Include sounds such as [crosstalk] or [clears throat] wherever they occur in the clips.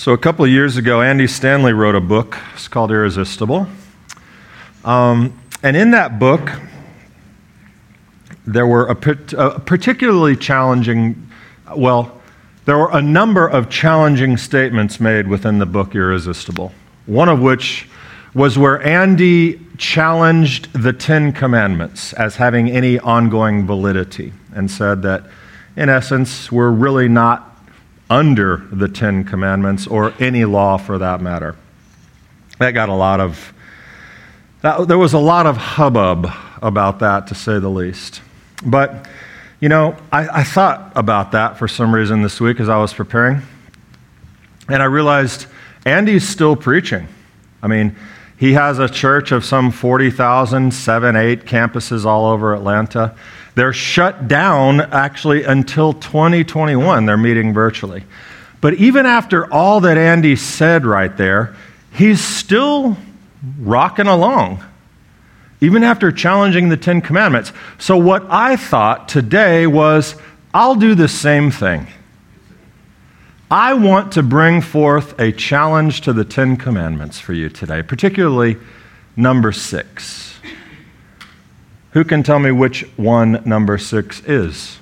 So, a couple of years ago, Andy Stanley wrote a book. It's called Irresistible. Um, and in that book, there were a, a particularly challenging, well, there were a number of challenging statements made within the book Irresistible. One of which was where Andy challenged the Ten Commandments as having any ongoing validity and said that, in essence, we're really not under the Ten Commandments or any law for that matter. That got a lot of, that, there was a lot of hubbub about that, to say the least. But, you know, I, I thought about that for some reason this week as I was preparing. And I realized Andy's still preaching. I mean, he has a church of some 40,000, seven, eight campuses all over Atlanta. They're shut down actually until 2021. They're meeting virtually. But even after all that Andy said right there, he's still rocking along, even after challenging the Ten Commandments. So, what I thought today was I'll do the same thing. I want to bring forth a challenge to the Ten Commandments for you today, particularly number six. Who can tell me which one number six is?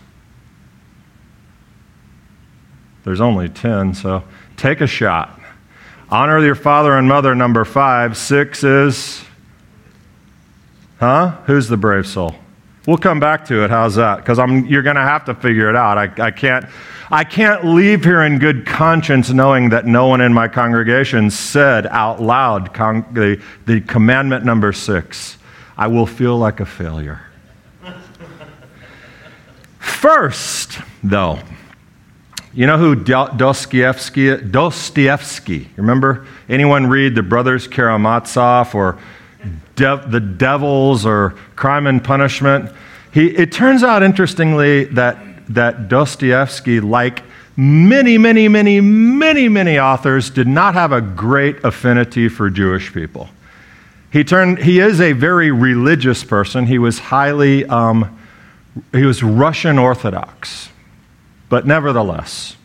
There's only 10, so take a shot. Honor your father and mother, number five. Six is, huh? Who's the brave soul? We'll come back to it. How's that? Because you're going to have to figure it out. I, I, can't, I can't leave here in good conscience knowing that no one in my congregation said out loud con- the, the commandment number six. I will feel like a failure. First, though, you know who Dostoevsky, Dostoevsky, remember? Anyone read The Brothers Karamazov or De- The Devils or Crime and Punishment? He, it turns out, interestingly, that, that Dostoevsky, like many, many, many, many, many authors, did not have a great affinity for Jewish people. He, turned, he is a very religious person. He was highly, um, he was Russian Orthodox. But nevertheless,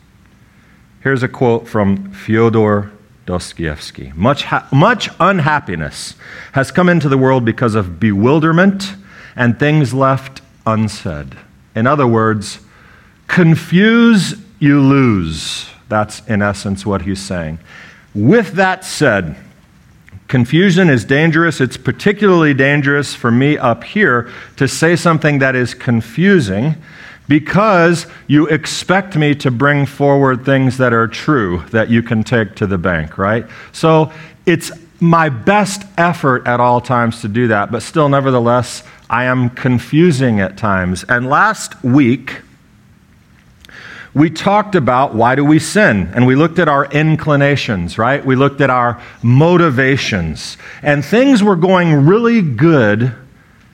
here's a quote from Fyodor Dostoevsky. Much, ha- much unhappiness has come into the world because of bewilderment and things left unsaid. In other words, confuse, you lose. That's in essence what he's saying. With that said, Confusion is dangerous. It's particularly dangerous for me up here to say something that is confusing because you expect me to bring forward things that are true that you can take to the bank, right? So it's my best effort at all times to do that, but still, nevertheless, I am confusing at times. And last week, we talked about why do we sin and we looked at our inclinations right we looked at our motivations and things were going really good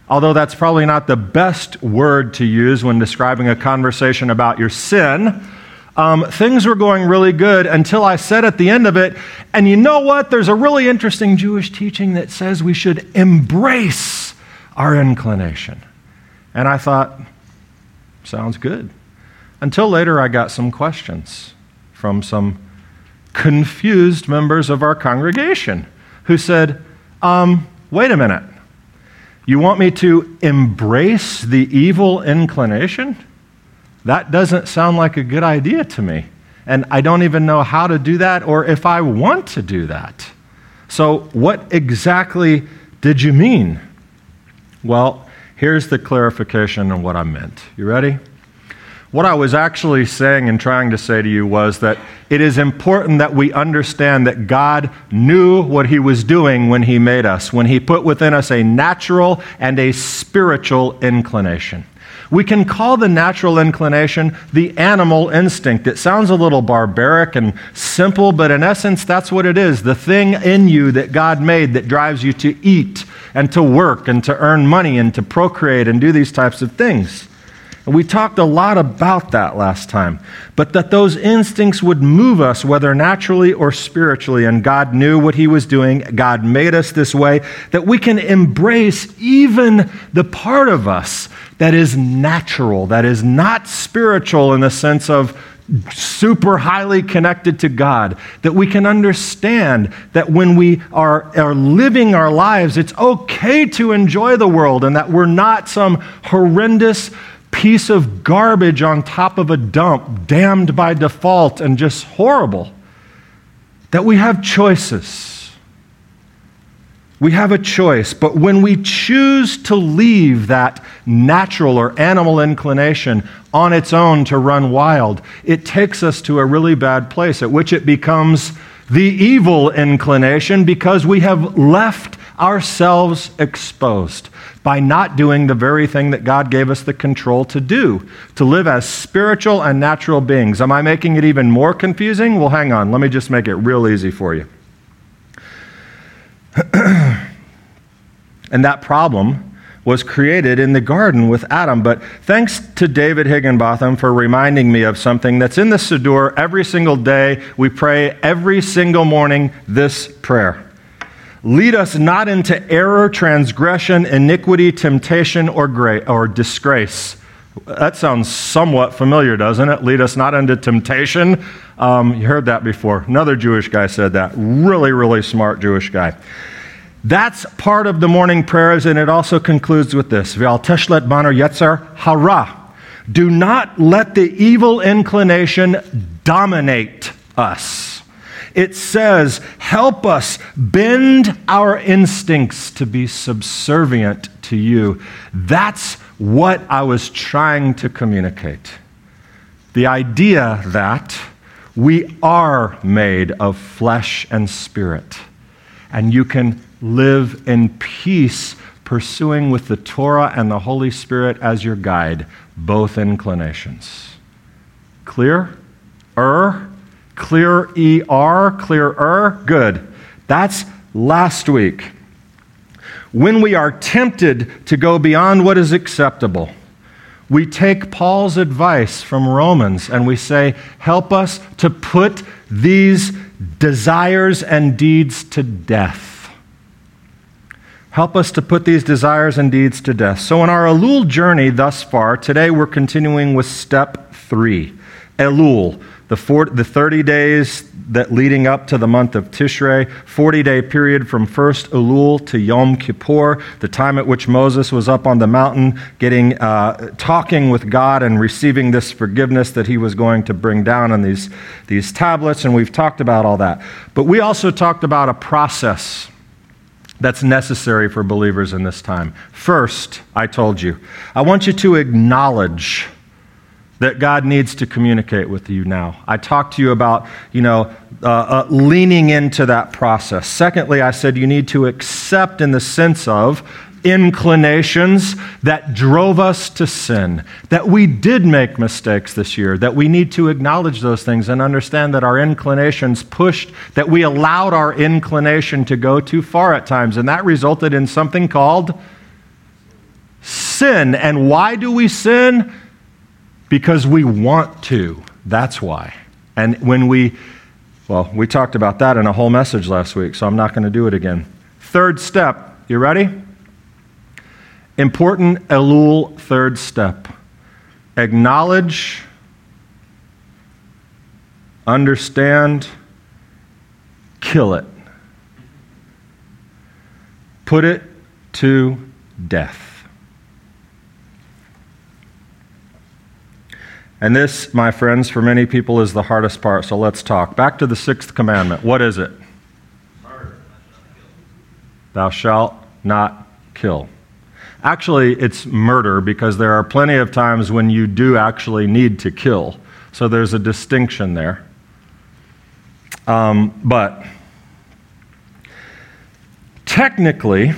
although that's probably not the best word to use when describing a conversation about your sin um, things were going really good until I said at the end of it, and you know what? There's a really interesting Jewish teaching that says we should embrace our inclination. And I thought, sounds good. Until later, I got some questions from some confused members of our congregation who said, um, Wait a minute. You want me to embrace the evil inclination? That doesn't sound like a good idea to me. And I don't even know how to do that or if I want to do that. So, what exactly did you mean? Well, here's the clarification on what I meant. You ready? What I was actually saying and trying to say to you was that it is important that we understand that God knew what He was doing when He made us, when He put within us a natural and a spiritual inclination. We can call the natural inclination the animal instinct. It sounds a little barbaric and simple, but in essence, that's what it is the thing in you that God made that drives you to eat and to work and to earn money and to procreate and do these types of things. And we talked a lot about that last time. But that those instincts would move us, whether naturally or spiritually. And God knew what He was doing. God made us this way that we can embrace even the part of us that is natural, that is not spiritual in the sense of super highly connected to God, that we can understand that when we are, are living our lives, it's okay to enjoy the world and that we're not some horrendous piece of garbage on top of a dump, damned by default and just horrible. That we have choices we have a choice, but when we choose to leave that natural or animal inclination on its own to run wild, it takes us to a really bad place at which it becomes the evil inclination because we have left ourselves exposed by not doing the very thing that God gave us the control to do, to live as spiritual and natural beings. Am I making it even more confusing? Well, hang on. Let me just make it real easy for you. [clears throat] and that problem was created in the garden with Adam. But thanks to David Higginbotham for reminding me of something that's in the Siddur every single day. We pray every single morning this prayer. Lead us not into error, transgression, iniquity, temptation, or, gra- or disgrace. That sounds somewhat familiar, doesn't it? Lead us not into temptation. Um, you heard that before. Another Jewish guy said that. Really, really smart Jewish guy. That's part of the morning prayers, and it also concludes with this V'al teshlet banu yetzer hara. Do not let the evil inclination dominate us. It says, help us bend our instincts to be subservient to you. That's what I was trying to communicate. The idea that we are made of flesh and spirit, and you can live in peace, pursuing with the Torah and the Holy Spirit as your guide both inclinations. Clear? Er? Clear ER? Clear Good. That's last week. When we are tempted to go beyond what is acceptable, we take Paul's advice from Romans and we say, Help us to put these desires and deeds to death. Help us to put these desires and deeds to death. So, in our Elul journey thus far, today we're continuing with step three Elul, the, four, the 30 days that leading up to the month of Tishrei, 40 day period from first Elul to Yom Kippur, the time at which Moses was up on the mountain getting, uh, talking with God and receiving this forgiveness that he was going to bring down on these, these tablets. And we've talked about all that. But we also talked about a process that's necessary for believers in this time. First, I told you, I want you to acknowledge that God needs to communicate with you now. I talked to you about, you know, uh, uh, leaning into that process. Secondly, I said you need to accept in the sense of inclinations that drove us to sin, that we did make mistakes this year, that we need to acknowledge those things and understand that our inclinations pushed, that we allowed our inclination to go too far at times. And that resulted in something called sin. And why do we sin? Because we want to. That's why. And when we, well, we talked about that in a whole message last week, so I'm not going to do it again. Third step, you ready? Important Elul third step acknowledge, understand, kill it. Put it to death. And this, my friends, for many people is the hardest part, so let's talk. Back to the sixth commandment. What is it? Thou shalt not kill. Actually, it's murder because there are plenty of times when you do actually need to kill. So there's a distinction there. Um, but technically,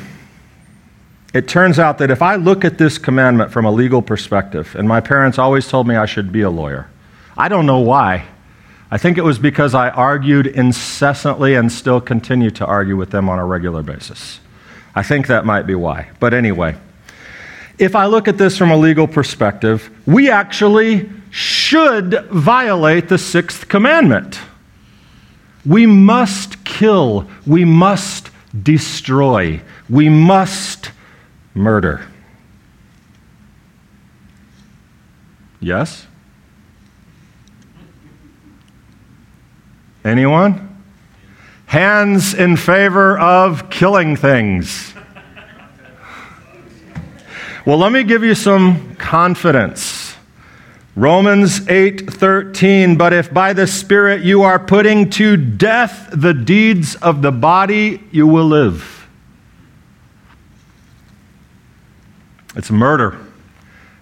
it turns out that if I look at this commandment from a legal perspective, and my parents always told me I should be a lawyer, I don't know why. I think it was because I argued incessantly and still continue to argue with them on a regular basis. I think that might be why. But anyway if I look at this from a legal perspective, we actually should violate the sixth commandment. We must kill, we must destroy, we must murder. Yes? Anyone? Hands in favor of killing things. Well, let me give you some confidence. Romans 8:13 But if by the spirit you are putting to death the deeds of the body you will live. It's murder.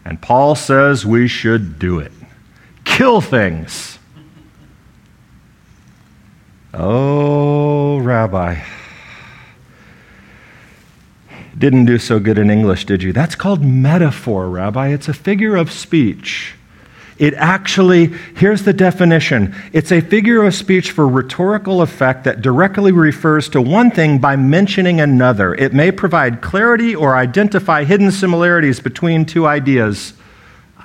And Paul says we should do it. Kill things. Oh, Rabbi. Didn't do so good in English, did you? That's called metaphor, Rabbi. It's a figure of speech. It actually, here's the definition it's a figure of speech for rhetorical effect that directly refers to one thing by mentioning another. It may provide clarity or identify hidden similarities between two ideas.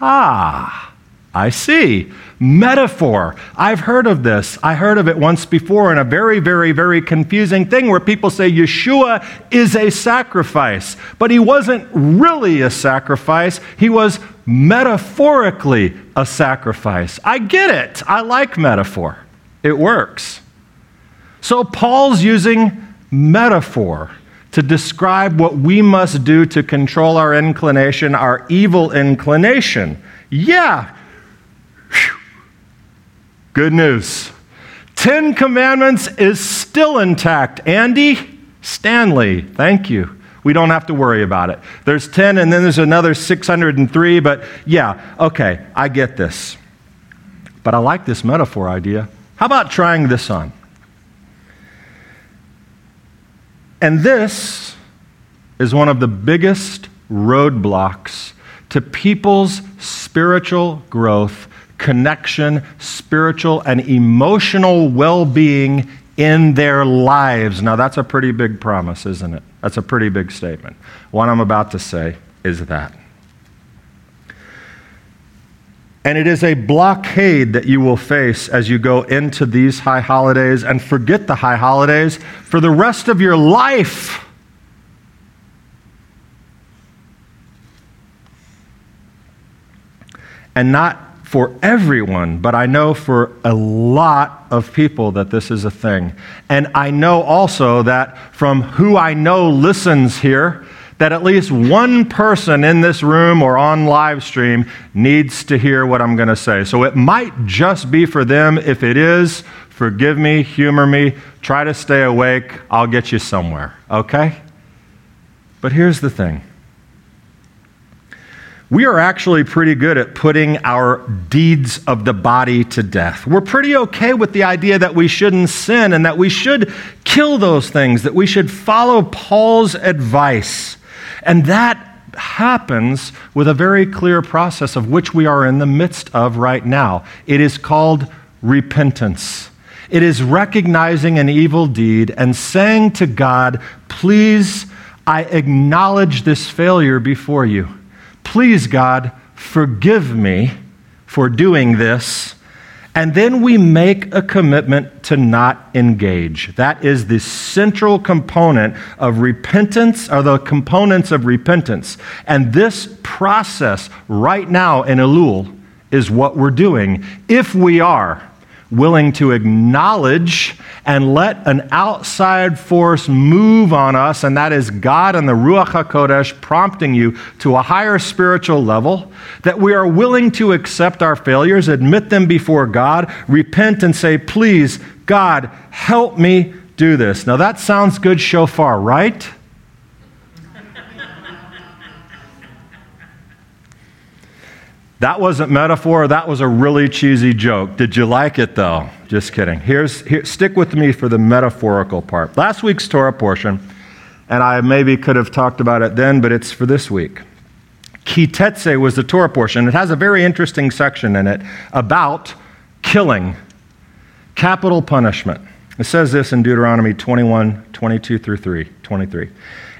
Ah, I see. Metaphor. I've heard of this. I heard of it once before in a very, very, very confusing thing where people say Yeshua is a sacrifice. But he wasn't really a sacrifice, he was metaphorically a sacrifice. I get it. I like metaphor, it works. So Paul's using metaphor to describe what we must do to control our inclination, our evil inclination. Yeah. Good news. Ten Commandments is still intact. Andy, Stanley, thank you. We don't have to worry about it. There's 10 and then there's another 603, but yeah, okay, I get this. But I like this metaphor idea. How about trying this on? And this is one of the biggest roadblocks to people's spiritual growth, connection, spiritual, and emotional well being in their lives. Now, that's a pretty big promise, isn't it? That's a pretty big statement. What I'm about to say is that. And it is a blockade that you will face as you go into these high holidays and forget the high holidays for the rest of your life. And not for everyone, but I know for a lot of people that this is a thing. And I know also that from who I know listens here, that at least one person in this room or on live stream needs to hear what I'm going to say. So it might just be for them. If it is, forgive me, humor me, try to stay awake. I'll get you somewhere, okay? But here's the thing we are actually pretty good at putting our deeds of the body to death. We're pretty okay with the idea that we shouldn't sin and that we should kill those things, that we should follow Paul's advice. And that happens with a very clear process of which we are in the midst of right now. It is called repentance. It is recognizing an evil deed and saying to God, Please, I acknowledge this failure before you. Please, God, forgive me for doing this. And then we make a commitment to not engage. That is the central component of repentance, or the components of repentance. And this process right now in Elul is what we're doing if we are willing to acknowledge and let an outside force move on us, and that is God and the Ruach HaKodesh prompting you to a higher spiritual level, that we are willing to accept our failures, admit them before God, repent and say, Please, God, help me do this. Now that sounds good, shofar, right? That wasn't metaphor. That was a really cheesy joke. Did you like it though? Just kidding. Here's here, stick with me for the metaphorical part. Last week's Torah portion, and I maybe could have talked about it then, but it's for this week. Ki Teitzei was the Torah portion. It has a very interesting section in it about killing, capital punishment. It says this in Deuteronomy 21, 22 through 3, 23.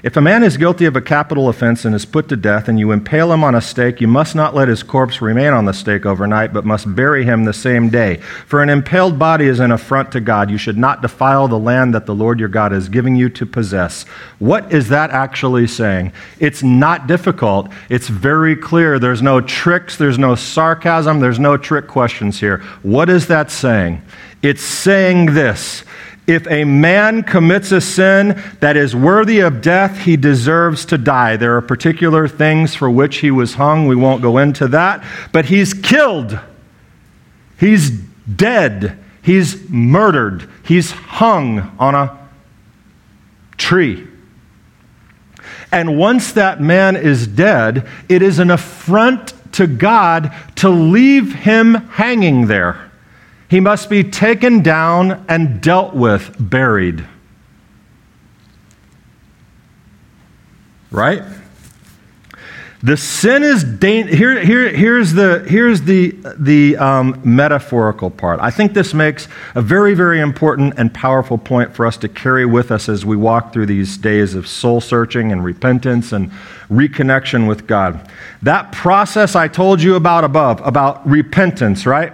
If a man is guilty of a capital offense and is put to death, and you impale him on a stake, you must not let his corpse remain on the stake overnight, but must bury him the same day. For an impaled body is an affront to God. You should not defile the land that the Lord your God is giving you to possess. What is that actually saying? It's not difficult. It's very clear. There's no tricks, there's no sarcasm, there's no trick questions here. What is that saying? It's saying this if a man commits a sin that is worthy of death, he deserves to die. There are particular things for which he was hung. We won't go into that. But he's killed. He's dead. He's murdered. He's hung on a tree. And once that man is dead, it is an affront to God to leave him hanging there. He must be taken down and dealt with, buried. Right? The sin is da- here, here, here's the, here's the, the um, metaphorical part. I think this makes a very, very important and powerful point for us to carry with us as we walk through these days of soul searching and repentance and reconnection with God. That process I told you about above, about repentance, right?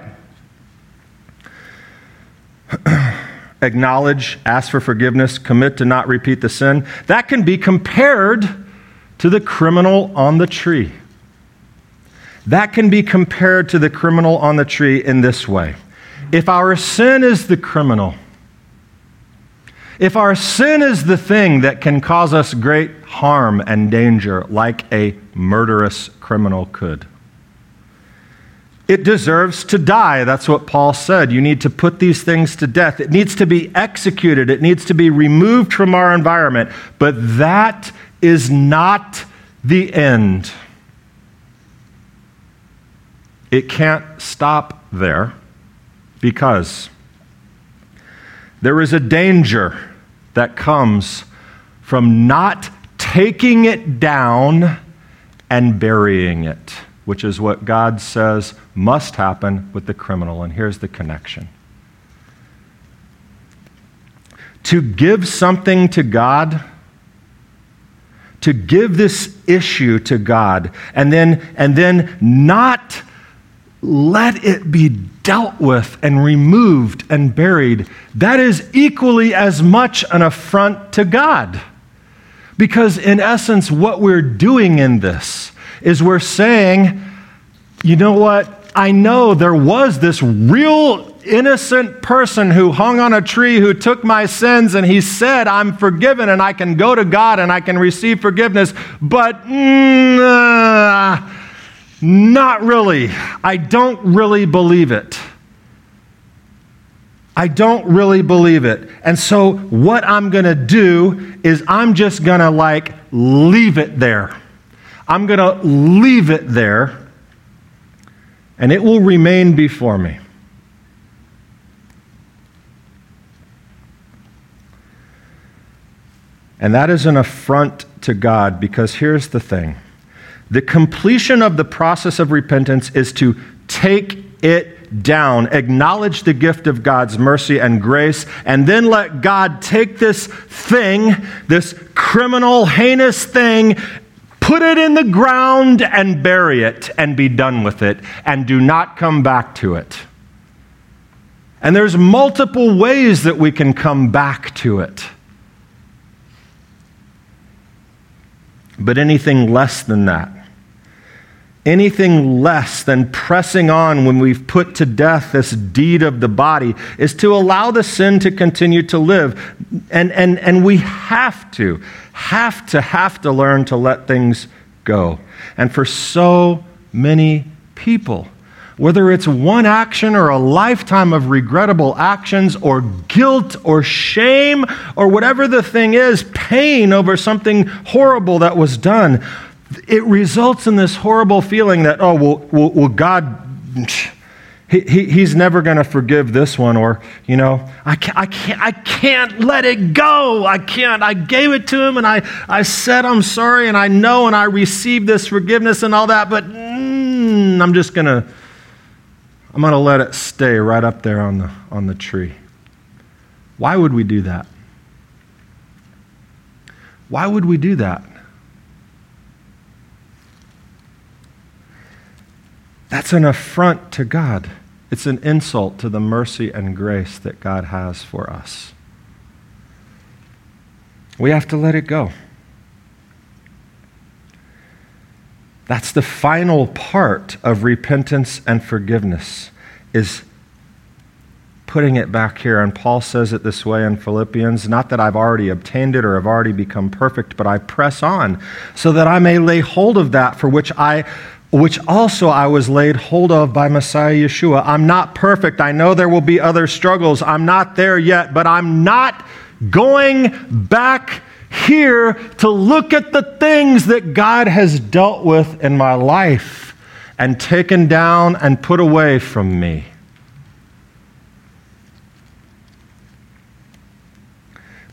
[clears throat] acknowledge, ask for forgiveness, commit to not repeat the sin, that can be compared to the criminal on the tree. That can be compared to the criminal on the tree in this way. If our sin is the criminal, if our sin is the thing that can cause us great harm and danger, like a murderous criminal could, it deserves to die. That's what Paul said. You need to put these things to death. It needs to be executed, it needs to be removed from our environment. But that is not the end. It can't stop there because there is a danger that comes from not taking it down and burying it which is what God says must happen with the criminal. And here's the connection to give something to God, to give this issue to God, and then, and then not let it be dealt with and removed and buried, that is equally as much an affront to God. Because, in essence, what we're doing in this is we're saying, you know what? I know there was this real innocent person who hung on a tree who took my sins and he said, I'm forgiven and I can go to God and I can receive forgiveness, but mm, uh, not really. I don't really believe it. I don't really believe it. And so, what I'm going to do is I'm just going to like leave it there. I'm going to leave it there, and it will remain before me. And that is an affront to God because here's the thing the completion of the process of repentance is to take it down, acknowledge the gift of God's mercy and grace, and then let God take this thing, this criminal, heinous thing, Put it in the ground and bury it and be done with it and do not come back to it. And there's multiple ways that we can come back to it. But anything less than that, anything less than pressing on when we've put to death this deed of the body is to allow the sin to continue to live. And, and, and we have to have to, have to learn to let things go. And for so many people, whether it's one action or a lifetime of regrettable actions or guilt or shame or whatever the thing is, pain over something horrible that was done, it results in this horrible feeling that, oh, well, well, well God he, he, he's never going to forgive this one or you know I can't, I, can't, I can't let it go. I can't. I gave it to him and I, I said i'm sorry and i know and i received this forgiveness and all that but mm, i'm just going to i'm going to let it stay right up there on the, on the tree. Why would we do that? Why would we do that That's an affront to God. It's an insult to the mercy and grace that God has for us. We have to let it go. That's the final part of repentance and forgiveness is putting it back here. And Paul says it this way in Philippians not that I've already obtained it or have already become perfect, but I press on so that I may lay hold of that for which I which also I was laid hold of by Messiah Yeshua. I'm not perfect. I know there will be other struggles. I'm not there yet, but I'm not going back here to look at the things that God has dealt with in my life and taken down and put away from me.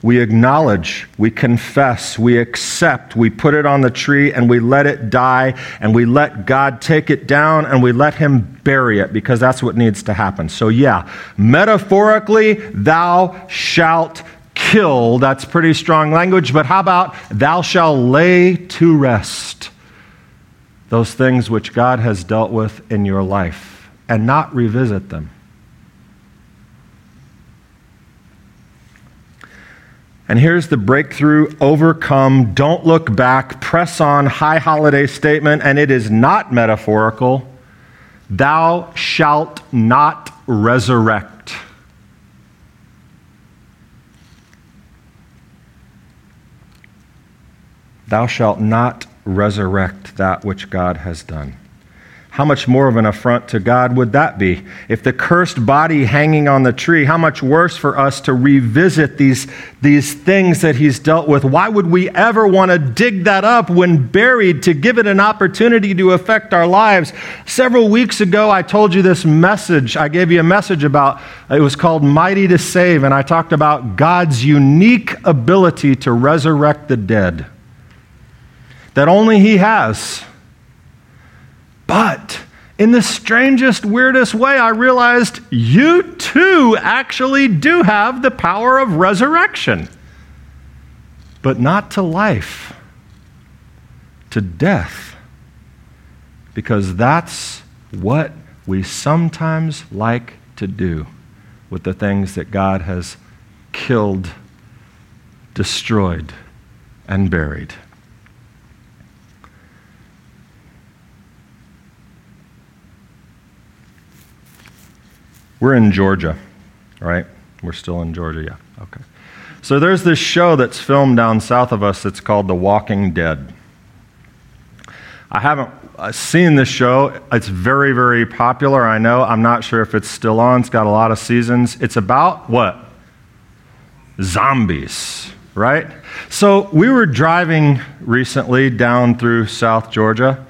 We acknowledge, we confess, we accept, we put it on the tree and we let it die and we let God take it down and we let Him bury it because that's what needs to happen. So, yeah, metaphorically, thou shalt kill. That's pretty strong language, but how about thou shalt lay to rest those things which God has dealt with in your life and not revisit them? And here's the breakthrough overcome, don't look back, press on, high holiday statement, and it is not metaphorical. Thou shalt not resurrect. Thou shalt not resurrect that which God has done. How much more of an affront to God would that be? If the cursed body hanging on the tree, how much worse for us to revisit these, these things that He's dealt with? Why would we ever want to dig that up when buried to give it an opportunity to affect our lives? Several weeks ago, I told you this message. I gave you a message about, it was called Mighty to Save, and I talked about God's unique ability to resurrect the dead that only He has. But in the strangest, weirdest way, I realized you too actually do have the power of resurrection, but not to life, to death. Because that's what we sometimes like to do with the things that God has killed, destroyed, and buried. We're in Georgia, right? We're still in Georgia, yeah. Okay. So there's this show that's filmed down south of us that's called The Walking Dead. I haven't uh, seen this show. It's very, very popular, I know. I'm not sure if it's still on. It's got a lot of seasons. It's about what? Zombies, right? So we were driving recently down through South Georgia,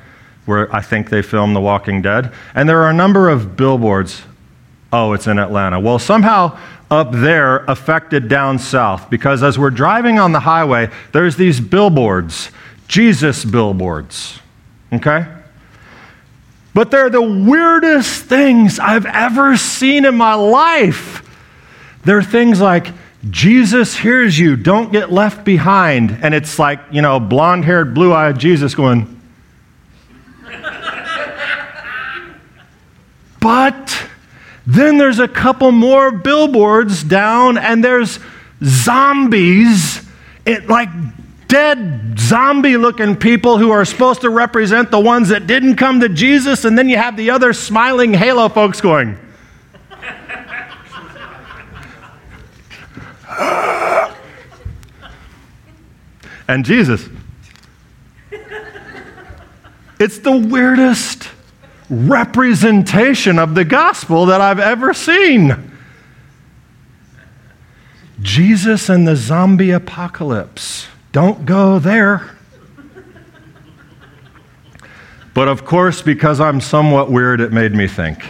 where I think they filmed The Walking Dead, and there are a number of billboards Oh, it's in Atlanta. Well, somehow up there affected down south because as we're driving on the highway, there's these billboards, Jesus billboards. Okay? But they're the weirdest things I've ever seen in my life. They're things like, Jesus hears you, don't get left behind. And it's like, you know, blonde haired, blue eyed Jesus going, [laughs] but then there's a couple more billboards down, and there's zombies, it, like dead zombie looking people who are supposed to represent the ones that didn't come to Jesus, and then you have the other smiling halo folks going. [gasps] and Jesus. It's the weirdest representation of the gospel that I've ever seen. Jesus and the zombie apocalypse. Don't go there. But of course, because I'm somewhat weird, it made me think.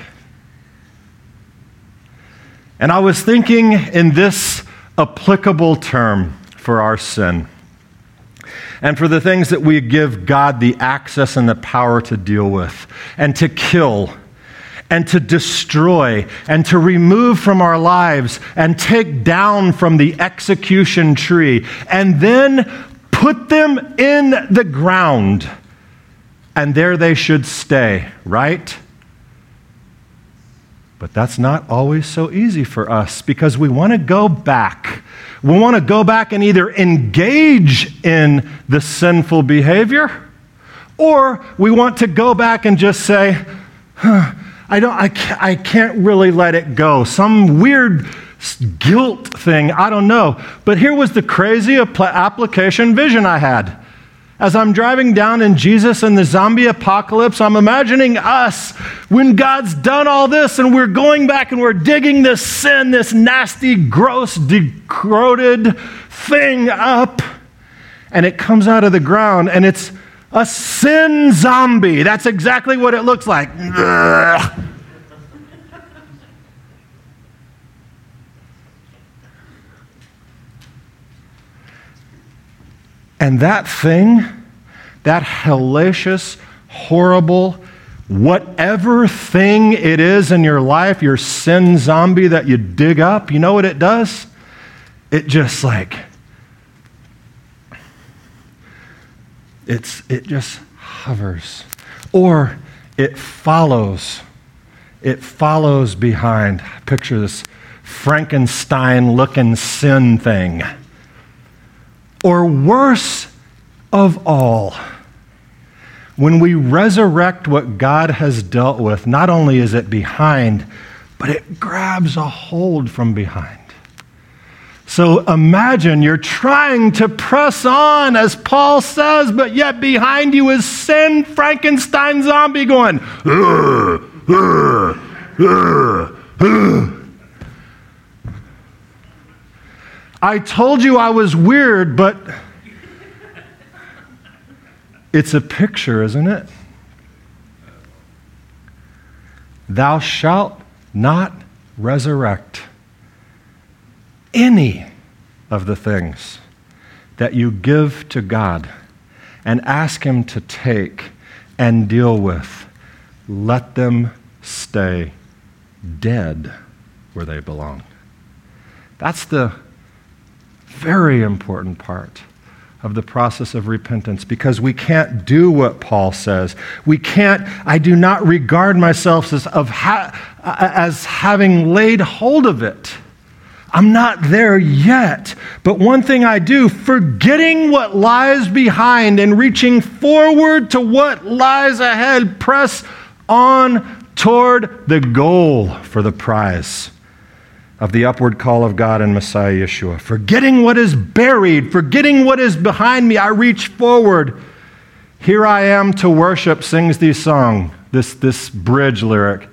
And I was thinking in this applicable term for our sin and for the things that we give God the access and the power to deal with and to kill and to destroy and to remove from our lives and take down from the execution tree and then put them in the ground. And there they should stay, right? But that's not always so easy for us because we want to go back we want to go back and either engage in the sinful behavior or we want to go back and just say, huh, I, don't, I, can't, I can't really let it go. Some weird guilt thing, I don't know. But here was the crazy application vision I had. As I'm driving down in Jesus and the zombie apocalypse, I'm imagining us when God's done all this and we're going back and we're digging this sin, this nasty, gross, degraded thing up, and it comes out of the ground and it's a sin zombie. That's exactly what it looks like. And that thing, that hellacious, horrible, whatever thing it is in your life, your sin zombie that you dig up, you know what it does? It just like, it's, it just hovers. Or it follows. It follows behind. Picture this Frankenstein looking sin thing or worse of all, when we resurrect what God has dealt with, not only is it behind, but it grabs a hold from behind. So imagine you're trying to press on, as Paul says, but yet behind you is sin, Frankenstein zombie going, ugh, ugh, ugh, ugh. I told you I was weird, but it's a picture, isn't it? Thou shalt not resurrect any of the things that you give to God and ask Him to take and deal with. Let them stay dead where they belong. That's the very important part of the process of repentance because we can't do what Paul says. We can't, I do not regard myself as, of ha, as having laid hold of it. I'm not there yet. But one thing I do, forgetting what lies behind and reaching forward to what lies ahead, press on toward the goal for the prize of the upward call of God in Messiah Yeshua. Forgetting what is buried, forgetting what is behind me, I reach forward. Here I am to worship sings the song, this, this bridge lyric.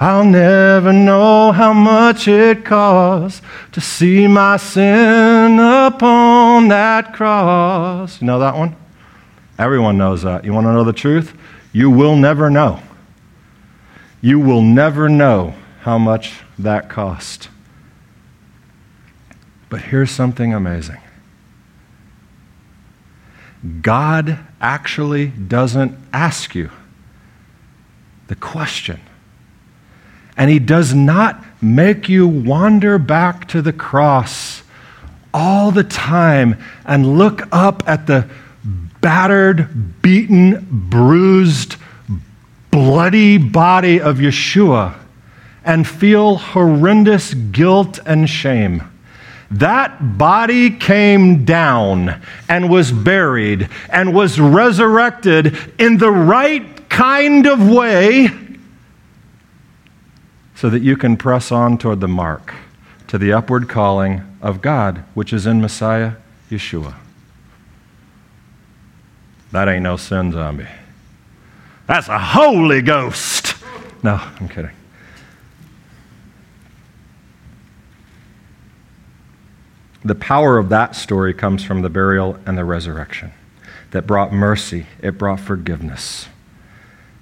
I'll never know how much it costs to see my sin upon that cross. You know that one? Everyone knows that. You want to know the truth? You will never know. You will never know how much that cost. But here's something amazing God actually doesn't ask you the question. And He does not make you wander back to the cross all the time and look up at the battered, beaten, bruised, bloody body of Yeshua and feel horrendous guilt and shame. That body came down and was buried and was resurrected in the right kind of way so that you can press on toward the mark, to the upward calling of God, which is in Messiah Yeshua. That ain't no sin zombie. That's a Holy Ghost. No, I'm kidding. The power of that story comes from the burial and the resurrection that brought mercy, it brought forgiveness,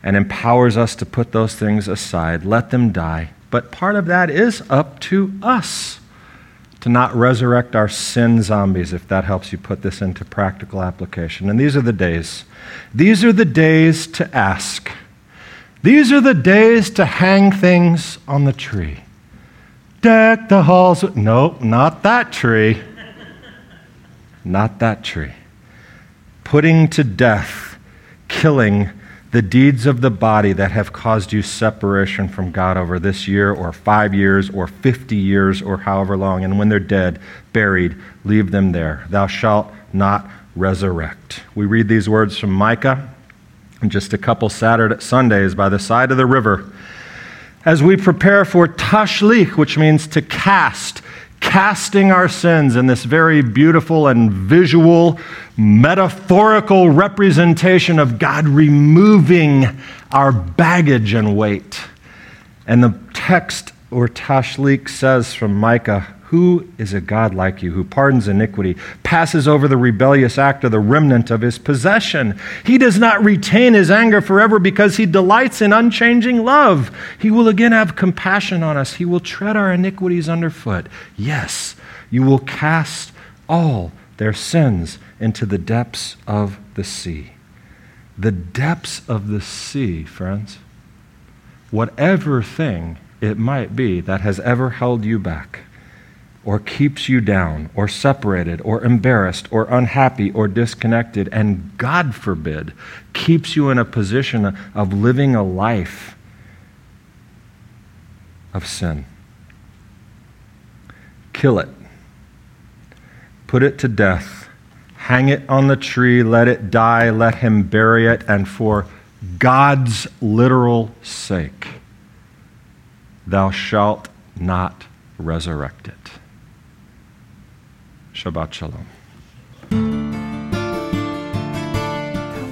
and empowers us to put those things aside, let them die. But part of that is up to us to not resurrect our sin zombies, if that helps you put this into practical application. And these are the days. These are the days to ask. These are the days to hang things on the tree. Deck the halls. Nope, not that tree. Not that tree. Putting to death, killing the deeds of the body that have caused you separation from God over this year or five years or 50 years or however long. And when they're dead, buried, leave them there. Thou shalt not resurrect. We read these words from Micah just a couple Saturday Sundays by the side of the river. As we prepare for tashlich, which means to cast, casting our sins in this very beautiful and visual, metaphorical representation of God removing our baggage and weight. And the text or tashlich says from Micah, who is a God like you who pardons iniquity, passes over the rebellious act of the remnant of his possession? He does not retain his anger forever because he delights in unchanging love. He will again have compassion on us. He will tread our iniquities underfoot. Yes, you will cast all their sins into the depths of the sea. The depths of the sea, friends. Whatever thing it might be that has ever held you back or keeps you down, or separated, or embarrassed, or unhappy, or disconnected, and God forbid, keeps you in a position of living a life of sin. Kill it. Put it to death. Hang it on the tree. Let it die. Let him bury it. And for God's literal sake, thou shalt not resurrect it. Shabbat Shalom.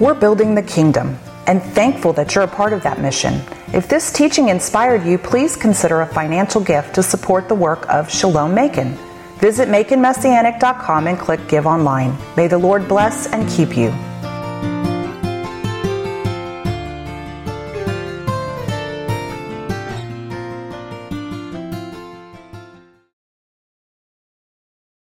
We're building the kingdom and thankful that you're a part of that mission. If this teaching inspired you, please consider a financial gift to support the work of Shalom Macon. Visit MaconMessianic.com and click Give Online. May the Lord bless and keep you.